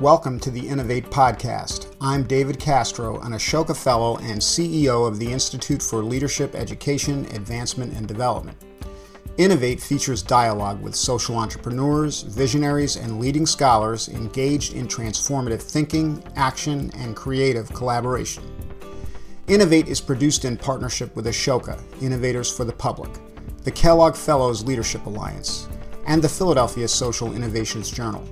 Welcome to the Innovate Podcast. I'm David Castro, an Ashoka Fellow and CEO of the Institute for Leadership Education, Advancement, and Development. Innovate features dialogue with social entrepreneurs, visionaries, and leading scholars engaged in transformative thinking, action, and creative collaboration. Innovate is produced in partnership with Ashoka, Innovators for the Public, the Kellogg Fellows Leadership Alliance, and the Philadelphia Social Innovations Journal.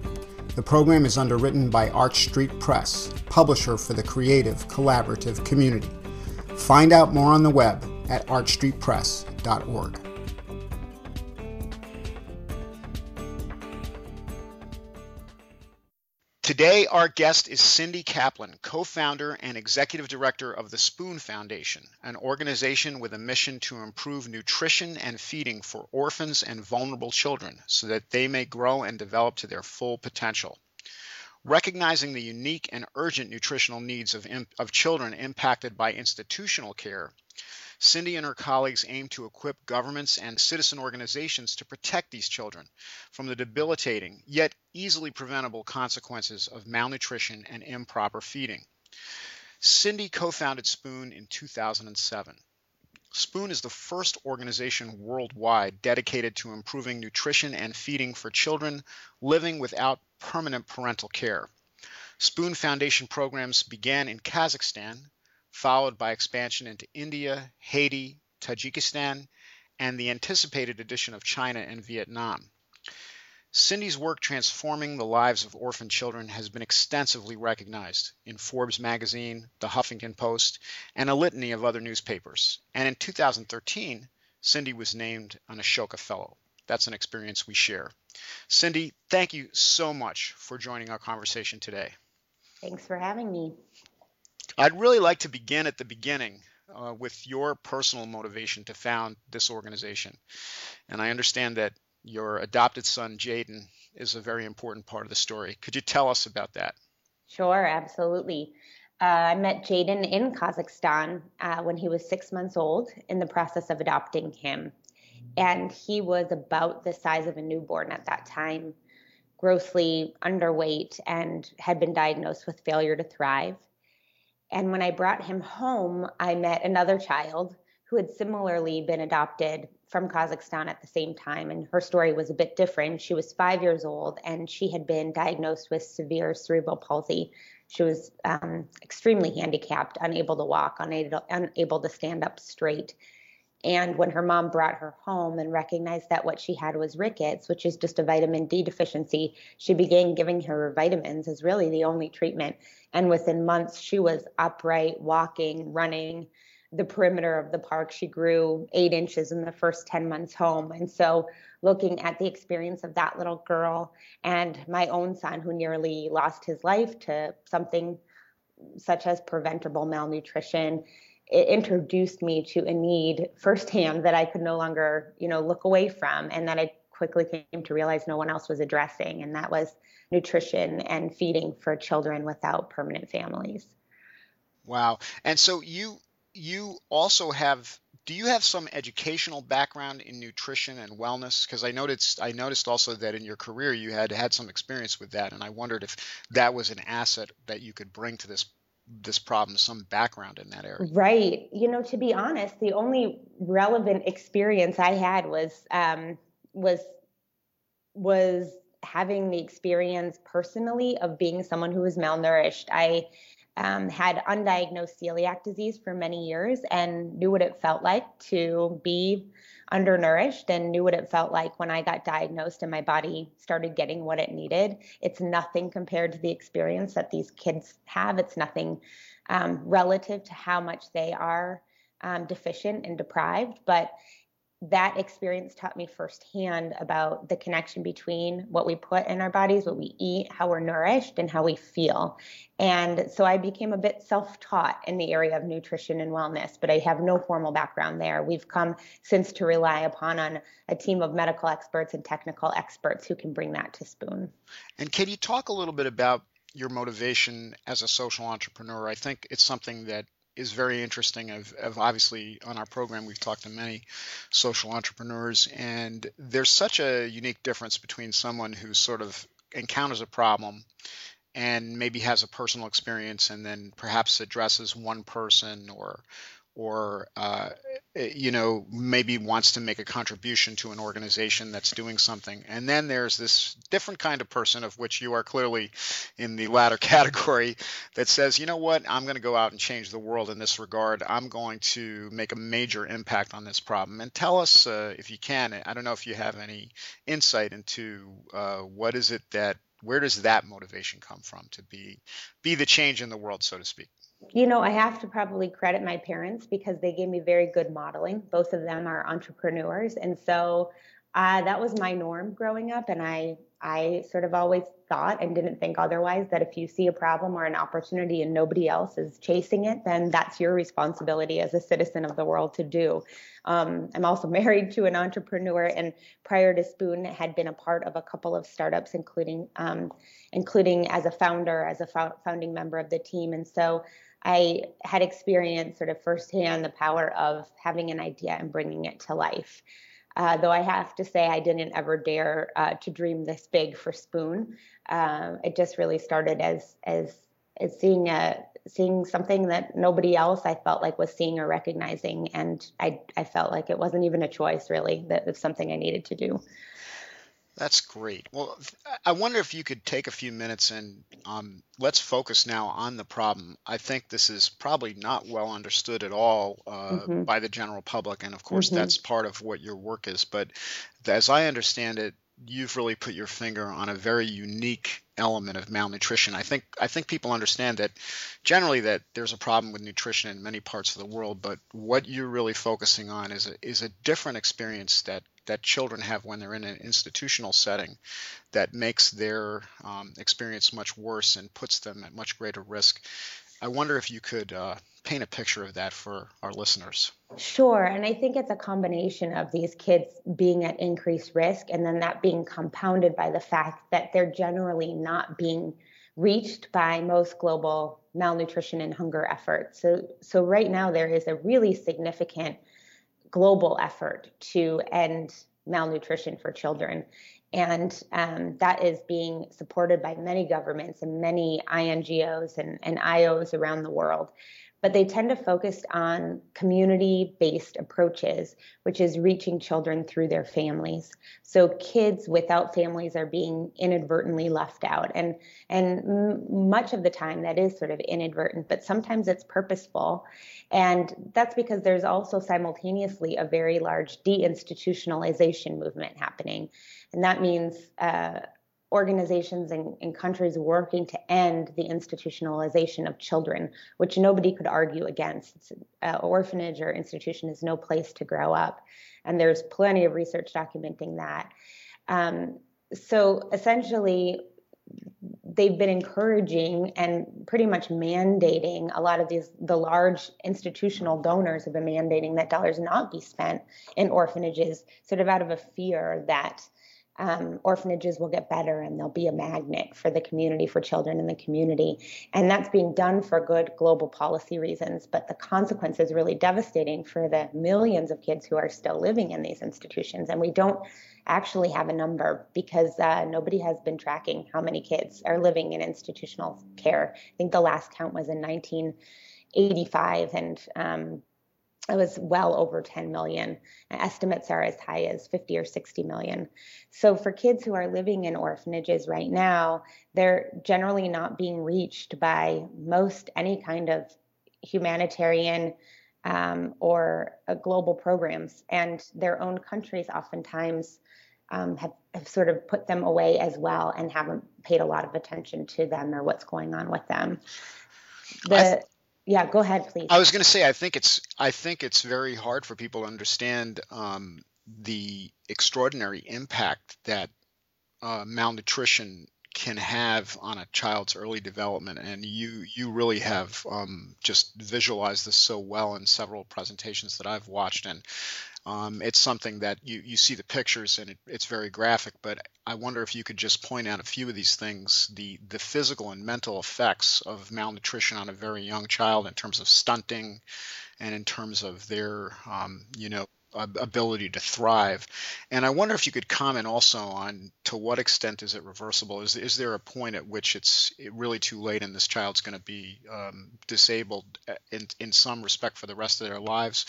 The program is underwritten by Arch Street Press, publisher for the creative, collaborative community. Find out more on the web at archstreetpress.org. Today, our guest is Cindy Kaplan, co founder and executive director of the Spoon Foundation, an organization with a mission to improve nutrition and feeding for orphans and vulnerable children so that they may grow and develop to their full potential. Recognizing the unique and urgent nutritional needs of, of children impacted by institutional care, Cindy and her colleagues aim to equip governments and citizen organizations to protect these children from the debilitating yet easily preventable consequences of malnutrition and improper feeding. Cindy co founded Spoon in 2007. Spoon is the first organization worldwide dedicated to improving nutrition and feeding for children living without permanent parental care. Spoon Foundation programs began in Kazakhstan, followed by expansion into India, Haiti, Tajikistan, and the anticipated addition of China and Vietnam. Cindy's work transforming the lives of orphan children has been extensively recognized in Forbes magazine, the Huffington Post, and a litany of other newspapers. And in 2013, Cindy was named an Ashoka Fellow. That's an experience we share. Cindy, thank you so much for joining our conversation today. Thanks for having me. I'd really like to begin at the beginning uh, with your personal motivation to found this organization. And I understand that your adopted son, Jaden, is a very important part of the story. Could you tell us about that? Sure, absolutely. Uh, I met Jaden in Kazakhstan uh, when he was six months old in the process of adopting him. And he was about the size of a newborn at that time, grossly underweight, and had been diagnosed with failure to thrive. And when I brought him home, I met another child who had similarly been adopted from Kazakhstan at the same time. And her story was a bit different. She was five years old and she had been diagnosed with severe cerebral palsy. She was um, extremely handicapped, unable to walk, unable, unable to stand up straight. And when her mom brought her home and recognized that what she had was rickets, which is just a vitamin D deficiency, she began giving her vitamins as really the only treatment. And within months, she was upright, walking, running the perimeter of the park. She grew eight inches in the first 10 months home. And so, looking at the experience of that little girl and my own son, who nearly lost his life to something such as preventable malnutrition, it introduced me to a need firsthand that I could no longer, you know, look away from and that I quickly came to realize no one else was addressing and that was nutrition and feeding for children without permanent families. Wow. And so you you also have do you have some educational background in nutrition and wellness because i noticed i noticed also that in your career you had had some experience with that and i wondered if that was an asset that you could bring to this this problem some background in that area. Right. You know to be honest the only relevant experience i had was um, was was having the experience personally of being someone who was malnourished. I um, had undiagnosed celiac disease for many years and knew what it felt like to be undernourished and knew what it felt like when I got diagnosed and my body started getting what it needed. It's nothing compared to the experience that these kids have. It's nothing um, relative to how much they are um, deficient and deprived, but that experience taught me firsthand about the connection between what we put in our bodies, what we eat, how we're nourished, and how we feel. And so I became a bit self taught in the area of nutrition and wellness, but I have no formal background there. We've come since to rely upon on a team of medical experts and technical experts who can bring that to Spoon. And can you talk a little bit about your motivation as a social entrepreneur? I think it's something that is very interesting. I've, I've, obviously on our program we've talked to many social entrepreneurs, and there's such a unique difference between someone who sort of encounters a problem and maybe has a personal experience and then perhaps addresses one person or or uh, you know maybe wants to make a contribution to an organization that's doing something. And then there's this different kind of person of which you are clearly in the latter category that says you know what? I'm going to go out and change the world in this regard. I'm going to make a major impact on this problem. And tell us uh, if you can i don't know if you have any insight into uh, what is it that where does that motivation come from to be be the change in the world so to speak you know, I have to probably credit my parents because they gave me very good modeling. Both of them are entrepreneurs, and so uh, that was my norm growing up. And I, I sort of always thought and didn't think otherwise that if you see a problem or an opportunity and nobody else is chasing it, then that's your responsibility as a citizen of the world to do. Um, I'm also married to an entrepreneur, and prior to Spoon, had been a part of a couple of startups, including um, including as a founder, as a founding member of the team, and so. I had experienced sort of firsthand the power of having an idea and bringing it to life. Uh, though I have to say, I didn't ever dare uh, to dream this big for Spoon. Uh, it just really started as as as seeing a seeing something that nobody else I felt like was seeing or recognizing, and I I felt like it wasn't even a choice really that was something I needed to do. That's great. Well, I wonder if you could take a few minutes and um, let's focus now on the problem. I think this is probably not well understood at all uh, mm-hmm. by the general public, and of course, mm-hmm. that's part of what your work is. But as I understand it, you've really put your finger on a very unique element of malnutrition. I think I think people understand that generally that there's a problem with nutrition in many parts of the world, but what you're really focusing on is a is a different experience that that children have when they're in an institutional setting that makes their um, experience much worse and puts them at much greater risk. I wonder if you could uh, paint a picture of that for our listeners. Sure. And I think it's a combination of these kids being at increased risk and then that being compounded by the fact that they're generally not being reached by most global malnutrition and hunger efforts. So so right now there is a really significant global effort to end malnutrition for children. And um, that is being supported by many governments and many INGOs and, and IOs around the world but they tend to focus on community based approaches, which is reaching children through their families. So kids without families are being inadvertently left out. And, and much of the time that is sort of inadvertent, but sometimes it's purposeful. And that's because there's also simultaneously a very large deinstitutionalization movement happening. And that means, uh, organizations and, and, countries working to end the institutionalization of children, which nobody could argue against. Uh, orphanage or institution is no place to grow up. And there's plenty of research documenting that. Um, so essentially, they've been encouraging and pretty much mandating a lot of these the large institutional donors have been mandating that dollars not be spent in orphanages sort of out of a fear that um, orphanages will get better and they'll be a magnet for the community, for children in the community. And that's being done for good global policy reasons. But the consequence is really devastating for the millions of kids who are still living in these institutions. And we don't actually have a number because uh, nobody has been tracking how many kids are living in institutional care. I think the last count was in 1985. And um, it was well over 10 million. Estimates are as high as 50 or 60 million. So, for kids who are living in orphanages right now, they're generally not being reached by most any kind of humanitarian um, or uh, global programs. And their own countries oftentimes um, have, have sort of put them away as well and haven't paid a lot of attention to them or what's going on with them. The, yeah go ahead please. I was going to say i think it's i think it's very hard for people to understand um, the extraordinary impact that uh, malnutrition can have on a child's early development. And you you really have um, just visualized this so well in several presentations that i've watched. And um, it's something that you, you see the pictures and it, it's very graphic, but I wonder if you could just point out a few of these things, the, the physical and mental effects of malnutrition on a very young child in terms of stunting and in terms of their, um, you know, ability to thrive. And I wonder if you could comment also on to what extent is it reversible? Is is there a point at which it's really too late and this child's going to be um, disabled uh, in in some respect for the rest of their lives?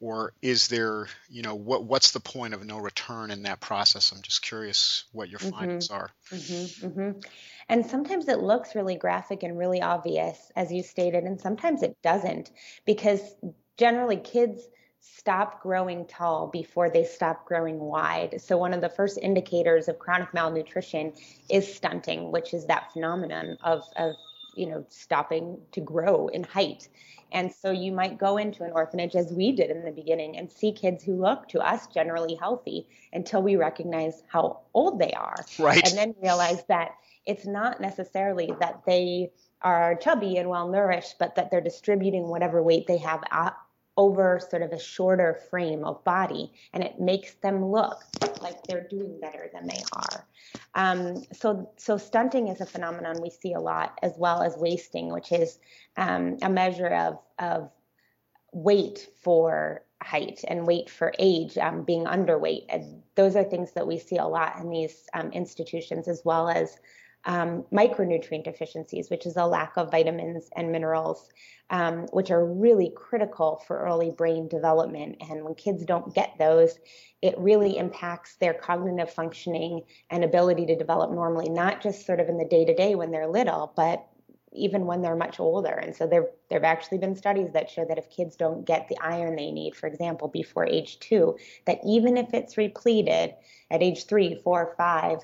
Or is there, you know, what what's the point of no return in that process? I'm just curious what your mm-hmm. findings are. Mm-hmm, mm-hmm. And sometimes it looks really graphic and really obvious, as you stated, and sometimes it doesn't, because generally kids stop growing tall before they stop growing wide. So, one of the first indicators of chronic malnutrition is stunting, which is that phenomenon of, of you know, stopping to grow in height. And so you might go into an orphanage as we did in the beginning and see kids who look to us generally healthy until we recognize how old they are. Right. And then realize that it's not necessarily that they are chubby and well nourished, but that they're distributing whatever weight they have over sort of a shorter frame of body, and it makes them look like they're doing better than they are. Um, so, so stunting is a phenomenon we see a lot, as well as wasting, which is um, a measure of of weight for height and weight for age, um, being underweight. And those are things that we see a lot in these um, institutions, as well as um, micronutrient deficiencies, which is a lack of vitamins and minerals, um, which are really critical for early brain development. And when kids don't get those, it really impacts their cognitive functioning and ability to develop normally, not just sort of in the day to day when they're little, but even when they're much older. And so there there have actually been studies that show that if kids don't get the iron they need, for example, before age two, that even if it's repleted at age three, four, five,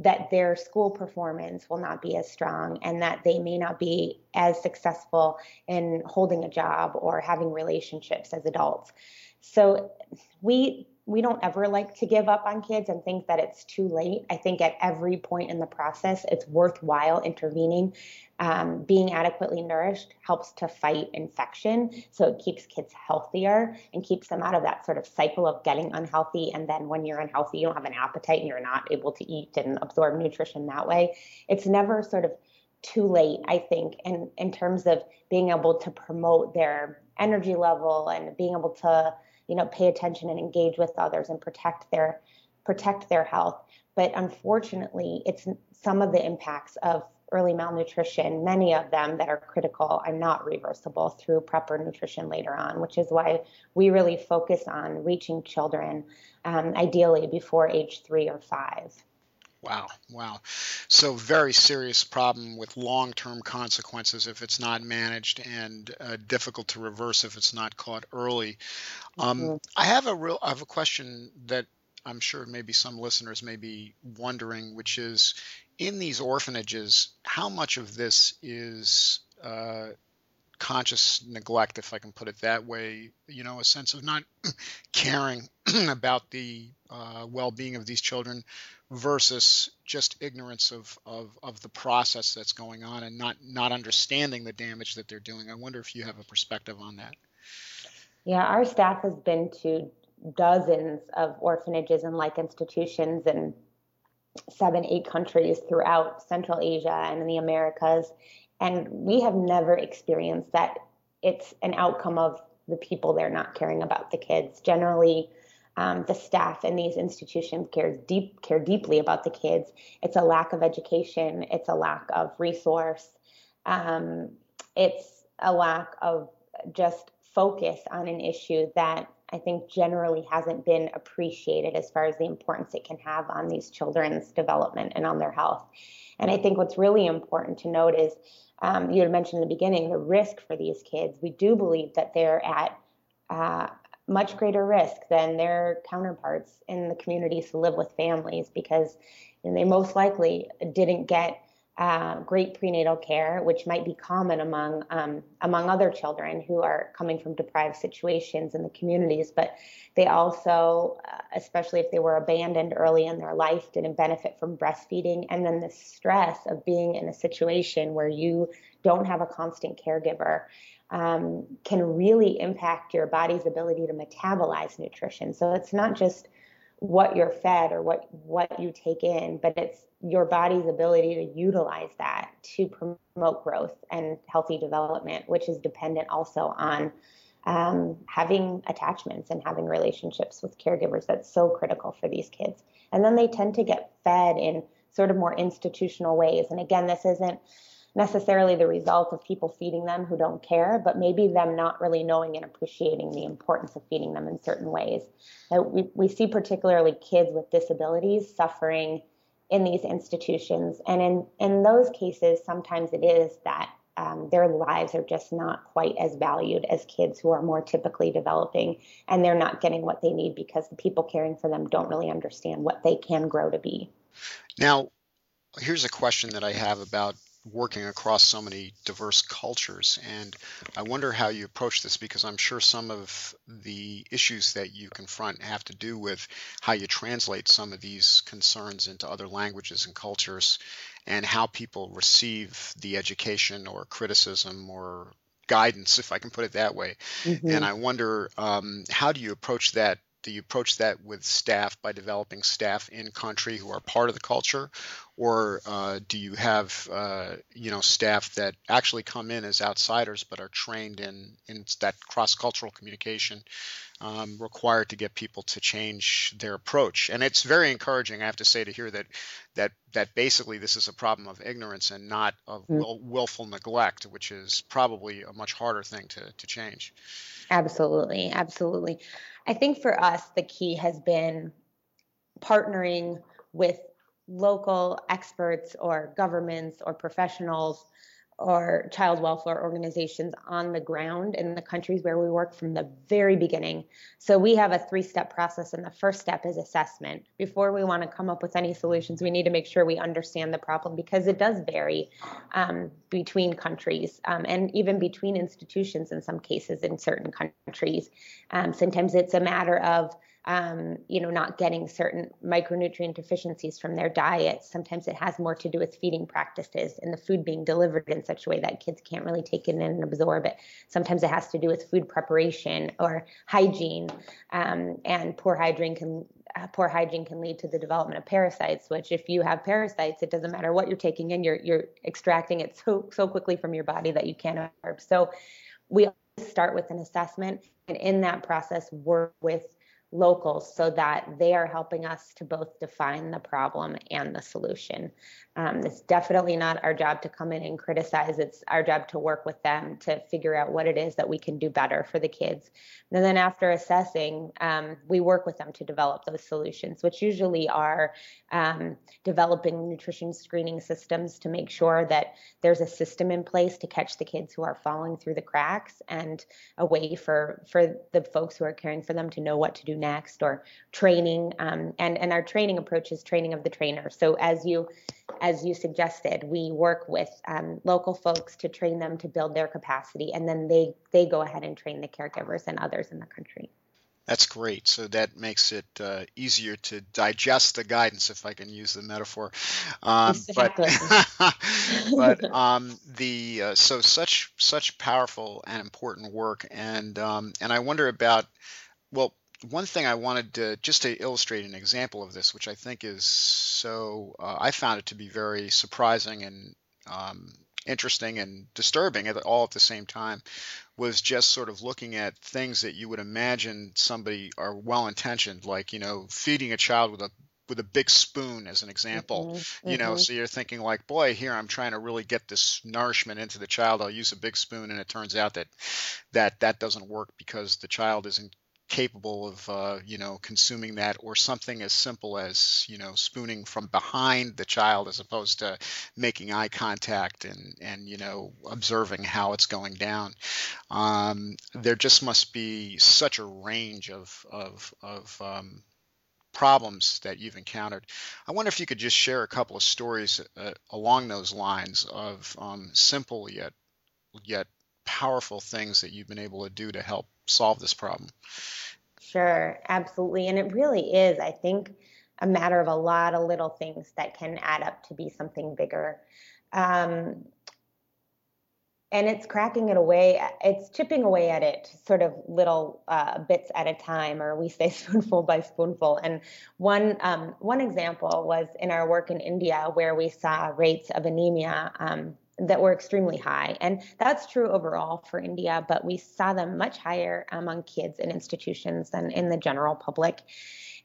that their school performance will not be as strong and that they may not be as successful in holding a job or having relationships as adults. So we we don't ever like to give up on kids and think that it's too late. I think at every point in the process, it's worthwhile intervening. Um, being adequately nourished helps to fight infection. So it keeps kids healthier and keeps them out of that sort of cycle of getting unhealthy. And then when you're unhealthy, you don't have an appetite and you're not able to eat and absorb nutrition that way. It's never sort of too late, I think, in, in terms of being able to promote their energy level and being able to you know pay attention and engage with others and protect their protect their health. But unfortunately it's some of the impacts of early malnutrition many of them that are critical are not reversible through proper nutrition later on which is why we really focus on reaching children um, ideally before age three or five Wow, wow. So very serious problem with long-term consequences if it's not managed, and uh, difficult to reverse if it's not caught early. Um, mm-hmm. I have a real, I have a question that I'm sure maybe some listeners may be wondering, which is, in these orphanages, how much of this is uh, conscious neglect, if I can put it that way, you know, a sense of not caring about the uh, well being of these children versus just ignorance of, of, of the process that's going on and not, not understanding the damage that they're doing. I wonder if you have a perspective on that. Yeah, our staff has been to dozens of orphanages and like institutions in seven, eight countries throughout Central Asia and in the Americas. And we have never experienced that it's an outcome of the people there not caring about the kids. Generally, um, the staff in these institutions cares deep care deeply about the kids. It's a lack of education. It's a lack of resource. Um, it's a lack of just focus on an issue that I think generally hasn't been appreciated as far as the importance it can have on these children's development and on their health. And I think what's really important to note is um, you had mentioned in the beginning the risk for these kids. We do believe that they're at uh, much greater risk than their counterparts in the communities who live with families because you know, they most likely didn't get uh, great prenatal care, which might be common among um, among other children who are coming from deprived situations in the communities. But they also, uh, especially if they were abandoned early in their life, didn't benefit from breastfeeding, and then the stress of being in a situation where you don't have a constant caregiver. Um, can really impact your body's ability to metabolize nutrition. So it's not just what you're fed or what what you take in, but it's your body's ability to utilize that to promote growth and healthy development, which is dependent also on um, having attachments and having relationships with caregivers that's so critical for these kids. And then they tend to get fed in sort of more institutional ways. And again, this isn't necessarily the result of people feeding them who don't care, but maybe them not really knowing and appreciating the importance of feeding them in certain ways. Now, we, we see particularly kids with disabilities suffering in these institutions. And in, in those cases, sometimes it is that um, their lives are just not quite as valued as kids who are more typically developing, and they're not getting what they need because the people caring for them don't really understand what they can grow to be. Now, here's a question that I have about working across so many diverse cultures. And I wonder how you approach this because I'm sure some of the issues that you confront have to do with how you translate some of these concerns into other languages and cultures and how people receive the education or criticism or guidance, if I can put it that way. Mm-hmm. And I wonder um, how do you approach that do you approach that with staff by developing staff in country who are part of the culture or uh, do you have uh, you know staff that actually come in as outsiders but are trained in in that cross-cultural communication um, required to get people to change their approach? And it's very encouraging i have to say to hear that that that basically this is a problem of ignorance and not of mm. will, willful neglect which is probably a much harder thing to, to change. Absolutely absolutely. I think for us, the key has been partnering with local experts or governments or professionals or child welfare organizations on the ground in the countries where we work from the very beginning. So we have a three step process, and the first step is assessment. Before we want to come up with any solutions, we need to make sure we understand the problem because it does vary um, between countries um, and even between institutions in some cases in certain countries. Um, sometimes it's a matter of um, you know, not getting certain micronutrient deficiencies from their diet. Sometimes it has more to do with feeding practices and the food being delivered in such a way that kids can't really take it in and absorb it. Sometimes it has to do with food preparation or hygiene, um, and poor hygiene can uh, poor hygiene can lead to the development of parasites. Which, if you have parasites, it doesn't matter what you're taking in, you're you're extracting it so so quickly from your body that you can't absorb. So, we start with an assessment, and in that process, work with locals so that they are helping us to both define the problem and the solution. Um, it's definitely not our job to come in and criticize. It's our job to work with them to figure out what it is that we can do better for the kids. And then after assessing, um, we work with them to develop those solutions, which usually are um, developing nutrition screening systems to make sure that there's a system in place to catch the kids who are falling through the cracks and a way for for the folks who are caring for them to know what to do next or training. Um, and and our training approach is training of the trainer. So as you as you suggested, we work with um, local folks to train them to build their capacity, and then they they go ahead and train the caregivers and others in the country. That's great. So that makes it uh, easier to digest the guidance, if I can use the metaphor. Um, exactly. But, but um, the uh, so such such powerful and important work, and um, and I wonder about well, one thing I wanted to just to illustrate an example of this, which I think is so, uh, I found it to be very surprising and um, interesting and disturbing at all at the same time, was just sort of looking at things that you would imagine somebody are well intentioned, like you know, feeding a child with a with a big spoon as an example mm-hmm. you know mm-hmm. so you're thinking like boy here i'm trying to really get this nourishment into the child i'll use a big spoon and it turns out that that that doesn't work because the child isn't capable of uh, you know consuming that or something as simple as you know spooning from behind the child as opposed to making eye contact and and you know observing how it's going down. Um, there just must be such a range of of, of um, problems that you've encountered. I wonder if you could just share a couple of stories uh, along those lines of um, simple yet yet powerful things that you've been able to do to help solve this problem. Sure, absolutely. And it really is, I think, a matter of a lot of little things that can add up to be something bigger. Um, and it's cracking it away, it's chipping away at it sort of little uh, bits at a time, or we say spoonful by spoonful. And one, um, one example was in our work in India, where we saw rates of anemia um, that were extremely high. And that's true overall for India, but we saw them much higher among kids in institutions than in the general public.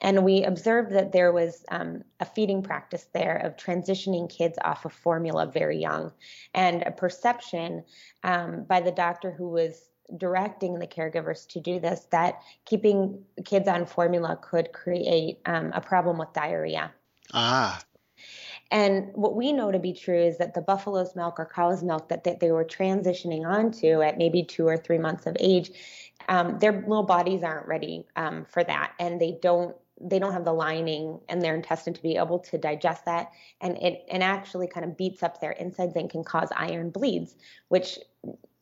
And we observed that there was um, a feeding practice there of transitioning kids off of formula very young, and a perception um, by the doctor who was directing the caregivers to do this that keeping kids on formula could create um, a problem with diarrhea. Ah. And what we know to be true is that the buffalo's milk or cow's milk that they, were transitioning onto at maybe two or three months of age, um, their little bodies aren't ready um, for that, and they don't they don't have the lining in their intestine to be able to digest that, and it and actually kind of beats up their insides and can cause iron bleeds, which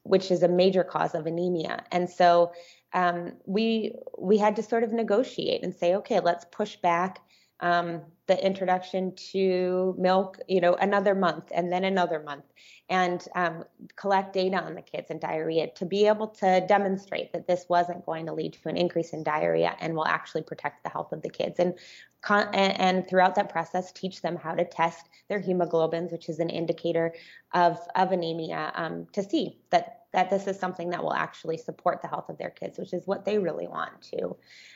which is a major cause of anemia. And so um, we we had to sort of negotiate and say, okay, let's push back um, the introduction to milk, you know, another month and then another month, and um, collect data on the kids and diarrhea to be able to demonstrate that this wasn't going to lead to an increase in diarrhea and will actually protect the health of the kids. And and, and throughout that process, teach them how to test their hemoglobins, which is an indicator of of anemia, um, to see that that this is something that will actually support the health of their kids, which is what they really want to.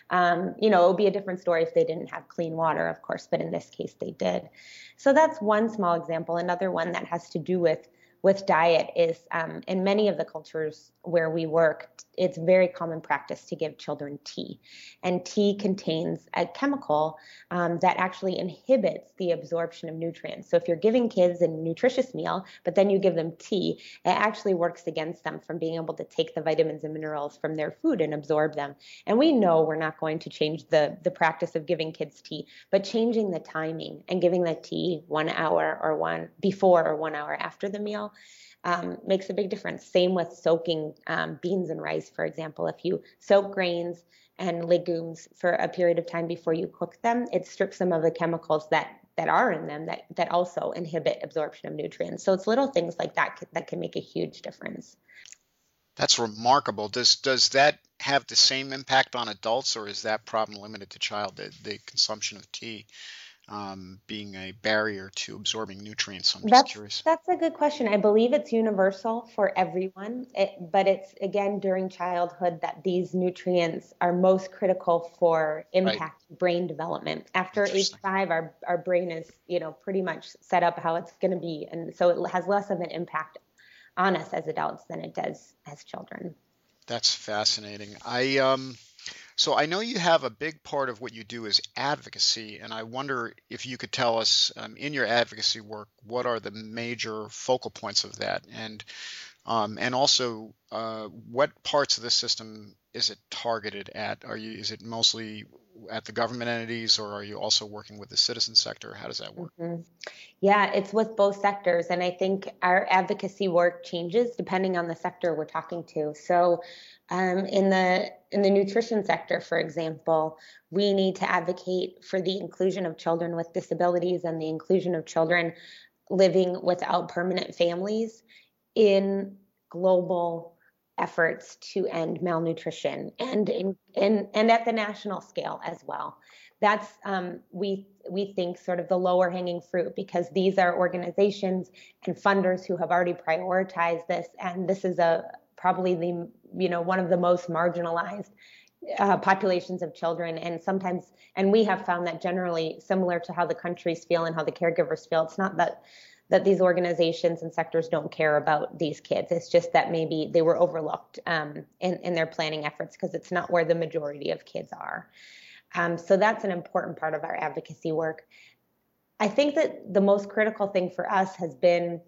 Um, you know, it would be a different story if they didn't have clean water, of course, but in this case they did. So that's one small example. Another one that has to do with with diet is um, in many of the cultures where we work, it's very common practice to give children tea. And tea contains a chemical um, that actually inhibits the absorption of nutrients. So if you're giving kids a nutritious meal, but then you give them tea, it actually works against them from being able to take the vitamins and minerals from their food and absorb them. And we know we're not going to change the, the practice of giving kids tea, but changing the timing and giving the tea one hour or one before or one hour after the meal um, makes a big difference. Same with soaking um, beans and rice, for example. If you soak grains and legumes for a period of time before you cook them, it strips some of the chemicals that that are in them that that also inhibit absorption of nutrients. So it's little things like that that can make a huge difference. That's remarkable. Does does that have the same impact on adults, or is that problem limited to child the, the consumption of tea? Um, being a barrier to absorbing nutrients. I'm just that's, curious. That's a good question. I believe it's universal for everyone, it, but it's again during childhood that these nutrients are most critical for impact right. brain development. After age five, our, our brain is you know pretty much set up how it's going to be, and so it has less of an impact on us as adults than it does as children. That's fascinating. I um so I know you have a big part of what you do is advocacy, and I wonder if you could tell us um, in your advocacy work what are the major focal points of that, and um, and also uh, what parts of the system is it targeted at? Are you is it mostly at the government entities, or are you also working with the citizen sector? How does that work? Mm-hmm. Yeah, it's with both sectors, and I think our advocacy work changes depending on the sector we're talking to. So um, in the in the nutrition sector, for example, we need to advocate for the inclusion of children with disabilities and the inclusion of children living without permanent families in global efforts to end malnutrition and in, in and at the national scale as well. That's um, we we think sort of the lower hanging fruit because these are organizations and funders who have already prioritized this, and this is a probably the you know one of the most marginalized uh, populations of children. And sometimes and we have found that generally similar to how the countries feel and how the caregivers feel. It's not that that these organizations and sectors don't care about these kids. It's just that maybe they were overlooked um, in, in their planning efforts because it's not where the majority of kids are. Um, so that's an important part of our advocacy work. I think that the most critical thing for us has been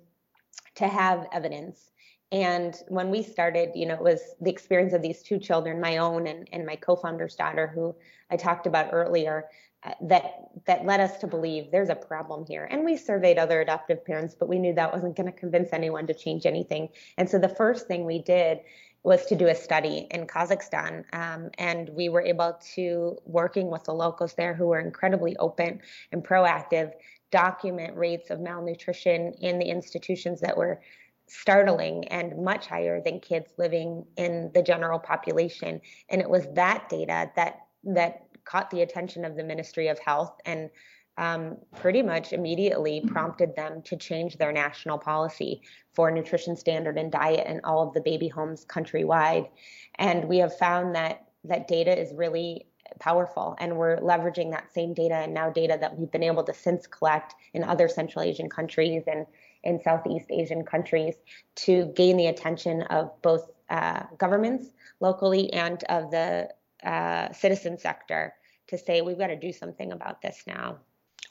to have evidence and when we started, you know, it was the experience of these two children, my own and, and my co-founder's daughter, who I talked about earlier, uh, that that led us to believe there's a problem here. And we surveyed other adoptive parents, but we knew that wasn't going to convince anyone to change anything. And so the first thing we did was to do a study in Kazakhstan, um, and we were able to, working with the locals there who were incredibly open and proactive, document rates of malnutrition in the institutions that were startling and much higher than kids living in the general population. And it was that data that that caught the attention of the Ministry of Health and um, pretty much immediately prompted them to change their national policy for nutrition standard and diet in all of the baby homes countrywide. And we have found that that data is really powerful and we're leveraging that same data and now data that we've been able to since collect in other central asian countries and in southeast asian countries to gain the attention of both uh, governments locally and of the uh, citizen sector to say we've got to do something about this now.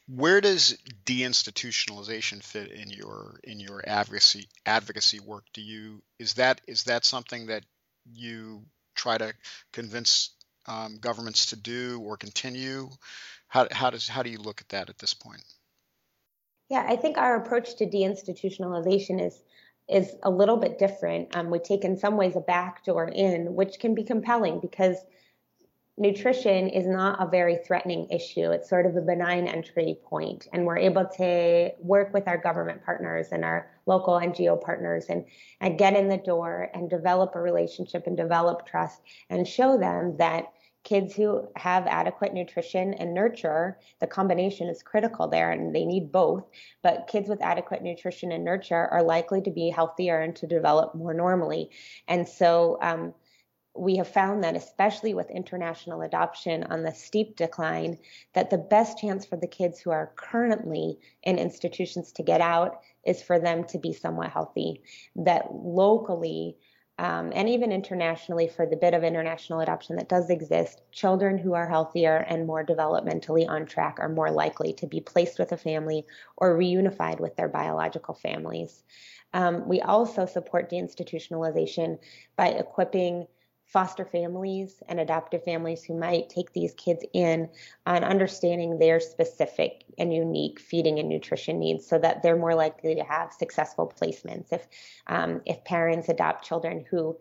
Where does deinstitutionalization fit in your in your advocacy advocacy work? Do you is that is that something that you try to convince um, governments to do or continue? How, how does how do you look at that at this point? Yeah, I think our approach to deinstitutionalization is is a little bit different. Um, we take in some ways a backdoor in, which can be compelling because nutrition is not a very threatening issue. It's sort of a benign entry point, and we're able to work with our government partners and our local NGO partners and, and get in the door and develop a relationship and develop trust and show them that kids who have adequate nutrition and nurture, the combination is critical there and they need both. But kids with adequate nutrition and nurture are likely to be healthier and to develop more normally. And so, um, we have found that especially with international adoption on the steep decline that the best chance for the kids who are currently in institutions to get out is for them to be somewhat healthy that locally um, and even internationally for the bit of international adoption that does exist, children who are healthier and more developmentally on track are more likely to be placed with a family or reunified with their biological families. Um, we also support deinstitutionalization by equipping foster families and adoptive families who might take these kids in on understanding their specific and unique feeding and nutrition needs so that they're more likely to have successful placements. If um, if parents adopt children who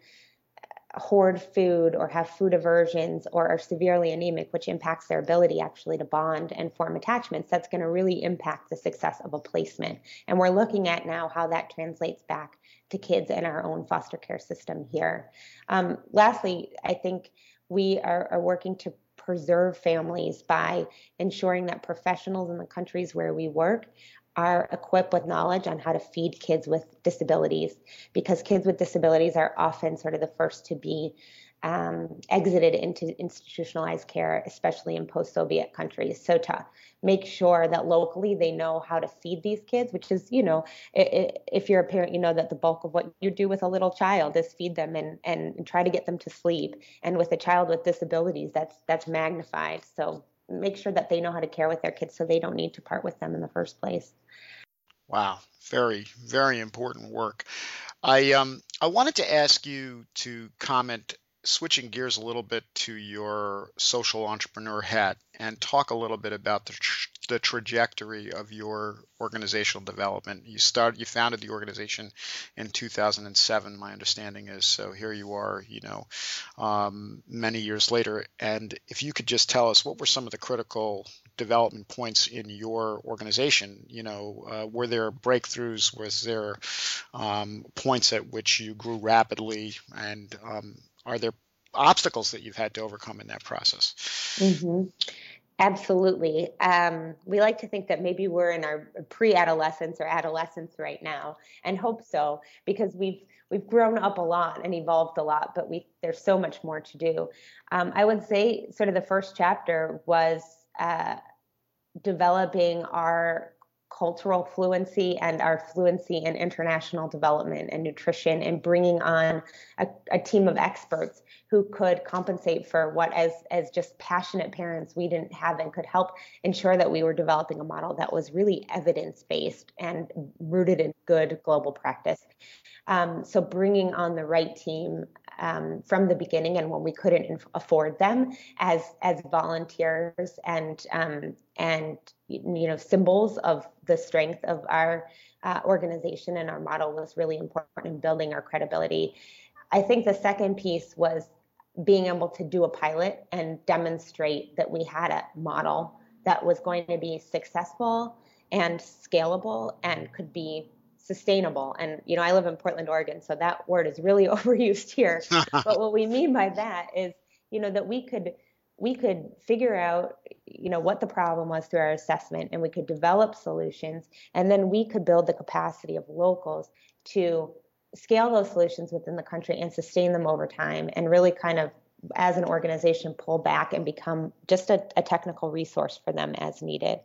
hoard food or have food aversions or are severely anemic, which impacts their ability actually to bond and form attachments, that's going to really impact the success of a placement. And we're looking at now how that translates back to kids in our own foster care system here. Um, lastly, I think we are, are working to preserve families by ensuring that professionals in the countries where we work are equipped with knowledge on how to feed kids with disabilities because kids with disabilities are often sort of the first to be um, exited into institutionalized care, especially in post Soviet countries. So, to make sure that locally they know how to feed these kids, which is, you know, if you're a parent, you know that the bulk of what you do with a little child is feed them and, and try to get them to sleep. And with a child with disabilities, that's that's magnified. So, make sure that they know how to care with their kids so they don't need to part with them in the first place. Wow, very, very important work. I um I wanted to ask you to comment switching gears a little bit to your social entrepreneur hat and talk a little bit about the, tra- the trajectory of your organizational development. You started, you founded the organization in 2007. My understanding is so. Here you are, you know, um, many years later. And if you could just tell us what were some of the critical development points in your organization? You know, uh, were there breakthroughs? Was there um, points at which you grew rapidly? And um, are there obstacles that you've had to overcome in that process? Mm-hmm. Absolutely. Um, we like to think that maybe we're in our pre-adolescence or adolescence right now, and hope so because we've we've grown up a lot and evolved a lot, but we there's so much more to do. Um, I would say sort of the first chapter was uh, developing our cultural fluency and our fluency in international development and nutrition and bringing on a, a, team of experts who could compensate for what as as just passionate parents we didn't have and could help ensure that we were developing a model that was really evidence based and rooted in good global practice. Um, so bringing on the right team um, from the beginning and when we couldn't inf- afford them as as volunteers and um, and you know symbols of the strength of our uh, organization and our model was really important in building our credibility. I think the second piece was being able to do a pilot and demonstrate that we had a model that was going to be successful and scalable and could be sustainable. And, you know, I live in Portland, Oregon, so that word is really overused here. but what we mean by that is, you know, that we could we could figure out you know what the problem was through our assessment and we could develop solutions and then we could build the capacity of locals to scale those solutions within the country and sustain them over time and really kind of as an organization pull back and become just a, a technical resource for them as needed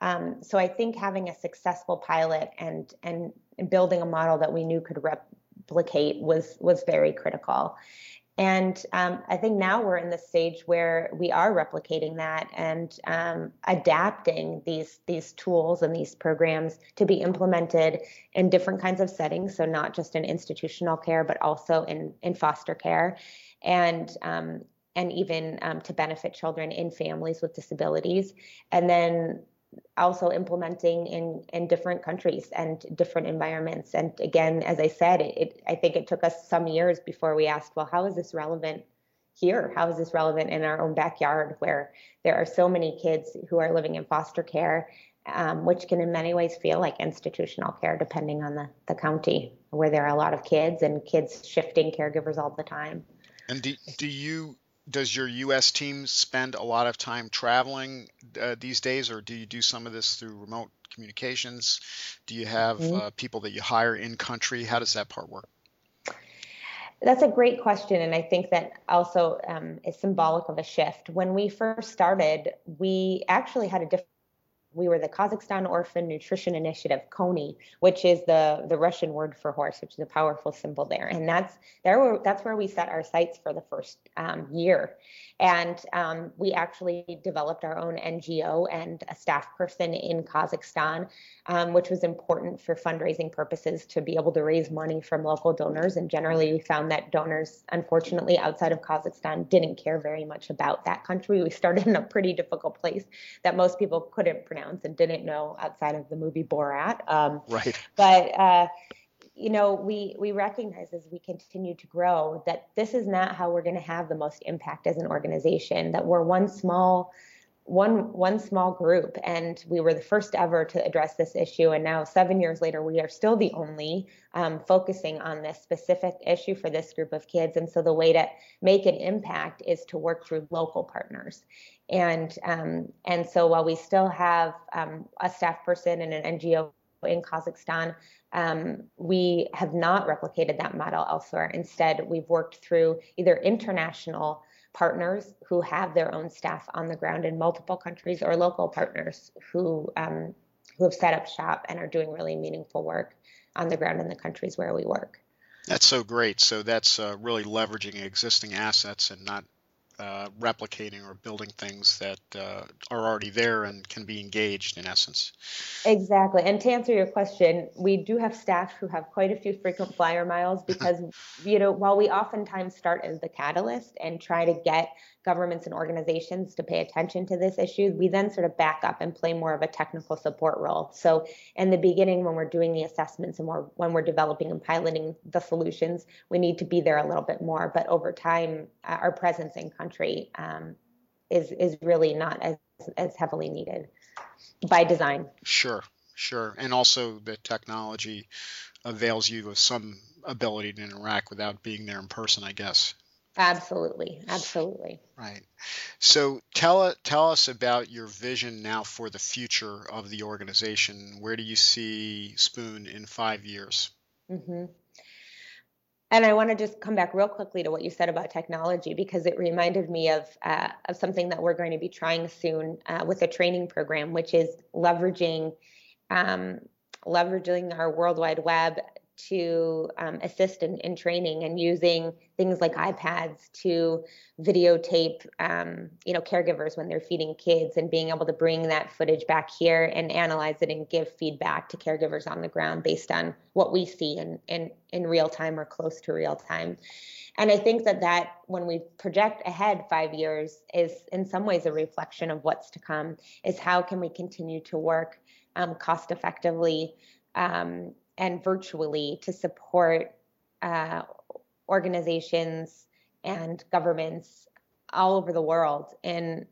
um, so i think having a successful pilot and, and building a model that we knew could replicate was was very critical and um, I think now we're in the stage where we are replicating that and um, adapting these these tools and these programs to be implemented in different kinds of settings. So not just in institutional care, but also in in foster care, and um, and even um, to benefit children in families with disabilities. And then also implementing in in different countries and different environments. And again as i said it, it, i think it took us some years before we asked well how is this relevant here? How is this relevant in our own backyard where there are so many kids who are living in foster care um, which can in many ways feel like institutional care depending on the, the county where there are a lot of kids and kids shifting caregivers all the time. And do, do you does your U.S. team spend a lot of time traveling uh, these days, or do you do some of this through remote communications? Do you have mm-hmm. uh, people that you hire in country? How does that part work? That's a great question, and I think that also um, is symbolic of a shift. When we first started, we actually had a different we were the Kazakhstan Orphan Nutrition Initiative, KONI, which is the the Russian word for horse, which is a powerful symbol there. And that's there were that's where we set our sights for the first um, year. And um, we actually developed our own NGO and a staff person in Kazakhstan, um, which was important for fundraising purposes to be able to raise money from local donors. And generally, we found that donors, unfortunately, outside of Kazakhstan, didn't care very much about that country. We started in a pretty difficult place that most people couldn't pronounce and didn't know outside of the movie Borat. Um, right. But uh, you know, we we recognize as we continue to grow that this is not how we're going to have the most impact as an organization. That we're one small one one small group and we were the first ever to address this issue and now seven years later we are still the only um, focusing on this specific issue for this group of kids and so the way to make an impact is to work through local partners and um, and so while we still have um, a staff person and an ngo in kazakhstan um, we have not replicated that model elsewhere. Instead, we've worked through either international partners who have their own staff on the ground in multiple countries or local partners who um, who have set up shop and are doing really meaningful work on the ground in the countries where we work. That's so great. So that's uh, really leveraging existing assets and not uh, replicating or building things that uh, are already there and can be engaged in essence. Exactly. And to answer your question, we do have staff who have quite a few frequent flyer miles because, you know, while we oftentimes start as the catalyst and try to get governments and organizations to pay attention to this issue, we then sort of back up and play more of a technical support role. So in the beginning, when we're doing the assessments and we're, when we're developing and piloting the solutions, we need to be there a little bit more. But over time, uh, our presence in country um, is is really not as as heavily needed by design. Sure, sure, and also the technology avails you of some ability to interact without being there in person, I guess. Absolutely, absolutely. Right. So tell tell us about your vision now for the future of the organization. Where do you see Spoon in five years? Mm-hmm. And I want to just come back real quickly to what you said about technology because it reminded me of uh, of something that we're going to be trying soon uh, with a training program, which is leveraging um, leveraging our World Wide Web to um, assist in, in, training and using things like iPads to videotape, um, you know, caregivers when they're feeding kids and being able to bring that footage back here and analyze it and give feedback to caregivers on the ground based on what we see in, in, in real time or close to real time. And I think that that when we project ahead five years is in some ways a reflection of what's to come is how can we continue to work um, cost effectively um, and virtually to support uh, organizations and governments all over the world in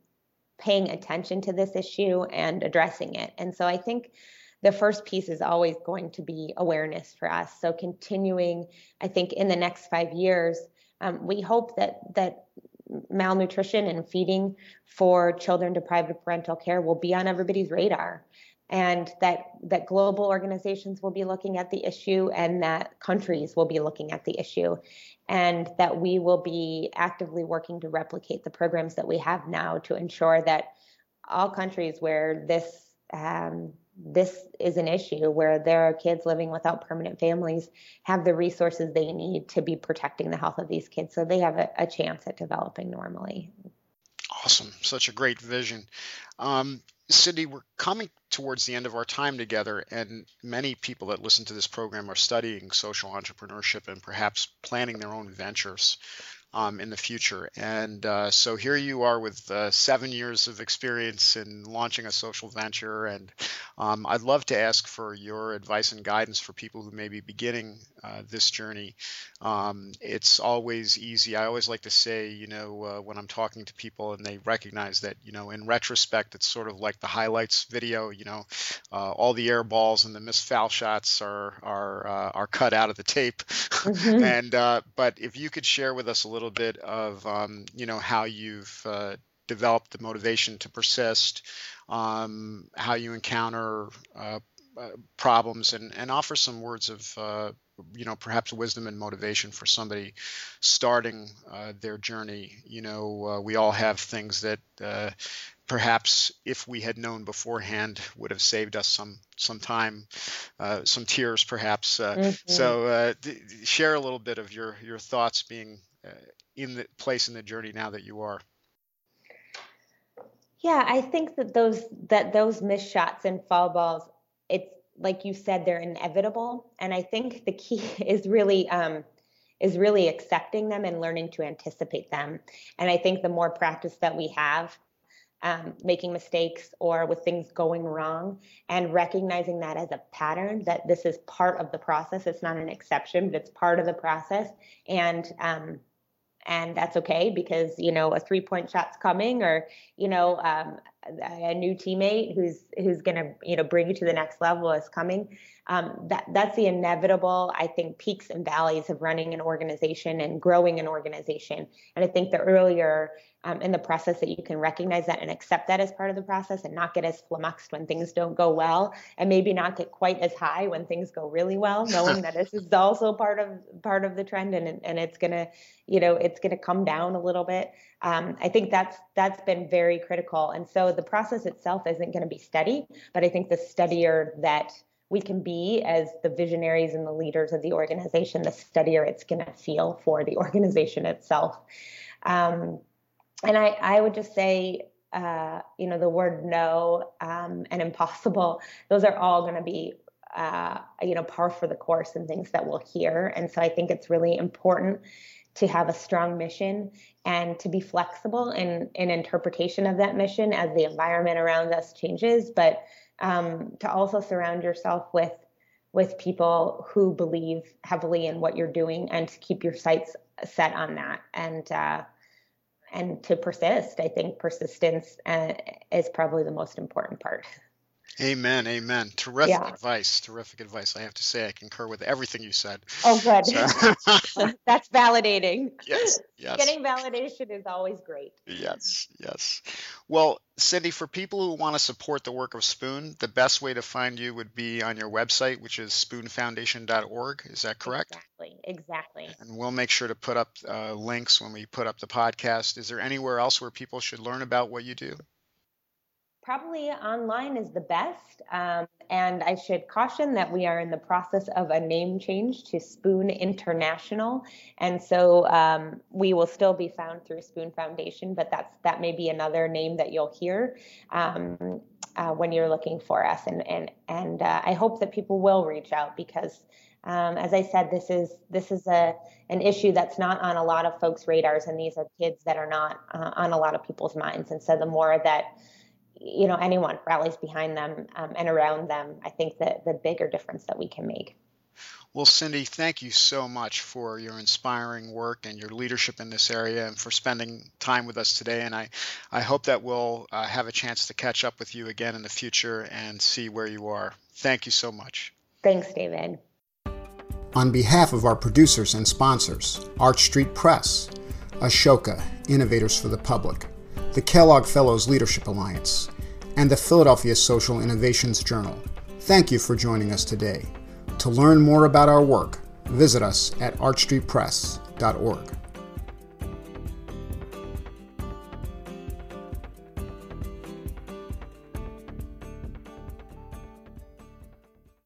paying attention to this issue and addressing it. And so I think the first piece is always going to be awareness for us. So continuing, I think in the next five years, um, we hope that that malnutrition and feeding for children deprived of parental care will be on everybody's radar and that that global organizations will be looking at the issue and that countries will be looking at the issue and that we will be actively working to replicate the programs that we have now to ensure that all countries where this um, this is an issue where there are kids living without permanent families have the resources they need to be protecting the health of these kids so they have a, a chance at developing normally. Awesome. Such a great vision. Um, Cindy, we're coming towards the end of our time together, and many people that listen to this program are studying social entrepreneurship and perhaps planning their own ventures um, in the future. And uh, so here you are with uh, seven years of experience in launching a social venture. And um, I'd love to ask for your advice and guidance for people who may be beginning uh, this journey. Um, it's always easy. I always like to say, you know, uh, when I'm talking to people and they recognize that, you know, in retrospect, it's sort of like the highlights video. You know, uh, all the air balls and the missed foul shots are are uh, are cut out of the tape. Mm-hmm. and but if you could share with us a little little bit of um, you know how you've uh, developed the motivation to persist, um, how you encounter uh, uh, problems, and and offer some words of uh, you know perhaps wisdom and motivation for somebody starting uh, their journey. You know, uh, we all have things that perhaps if we had known beforehand would have saved us some some time uh, some tears perhaps uh, mm-hmm. so uh, d- share a little bit of your your thoughts being in the place in the journey now that you are? Yeah, I think that those that those missed shots and foul balls, it's like you said, they're inevitable, and I think the key is really um, is really accepting them and learning to anticipate them. And I think the more practice that we have, um, making mistakes or with things going wrong and recognizing that as a pattern that this is part of the process it's not an exception but it's part of the process and um, and that's okay because you know a three point shot's coming or you know um, a new teammate who's who's going to you know bring you to the next level is coming. Um, that that's the inevitable. I think peaks and valleys of running an organization and growing an organization. And i think the earlier um, in the process that you can recognize that and accept that as part of the process and not get as flummoxed when things don't go well and maybe not get quite as high when things go really well knowing that this is also part of part of the trend and and it's gonna you know it's gonna come down a little bit. Um, i think that's that's been very critical. And so the process itself isn't going to be steady but i think the steadier that we can be as the visionaries and the leaders of the organization the steadier it's going to feel for the organization itself um, and I, I would just say, uh, you know, the word no um, and impossible, those are all going to be, uh, you know, par for the course and things that we'll hear. And so I think it's really important to have a strong mission and to be flexible in, in interpretation of that mission as the environment around us changes, but um, to also surround yourself with with people who believe heavily in what you're doing and to keep your sights set on that. And uh, and to persist. I think persistence uh, is probably the most important part. Amen. Amen. Terrific yeah. advice. Terrific advice. I have to say, I concur with everything you said. Oh, good. So. That's validating. Yes. Yes. Getting validation is always great. Yes. Yes. Well, Cindy, for people who want to support the work of Spoon, the best way to find you would be on your website, which is spoonfoundation.org. Is that correct? Exactly. Exactly. And we'll make sure to put up uh, links when we put up the podcast. Is there anywhere else where people should learn about what you do? Probably online is the best. Um, and I should caution that we are in the process of a name change to Spoon International, and so um, we will still be found through Spoon Foundation, but that's that may be another name that you'll hear. Um, uh, when you're looking for us, and and and uh, I hope that people will reach out because, um, as I said, this is this is a an issue that's not on a lot of folks' radars, and these are kids that are not uh, on a lot of people's minds. And so the more that you know anyone rallies behind them um, and around them i think that the bigger difference that we can make well, Cindy, thank you so much for your inspiring work and your leadership in this area and for spending time with us today. And I, I hope that we'll uh, have a chance to catch up with you again in the future and see where you are. Thank you so much. Thanks, David. On behalf of our producers and sponsors, Arch Street Press, Ashoka, Innovators for the Public, the Kellogg Fellows Leadership Alliance, and the Philadelphia Social Innovations Journal. Thank you for joining us today. To learn more about our work, visit us at archstreetpress.org.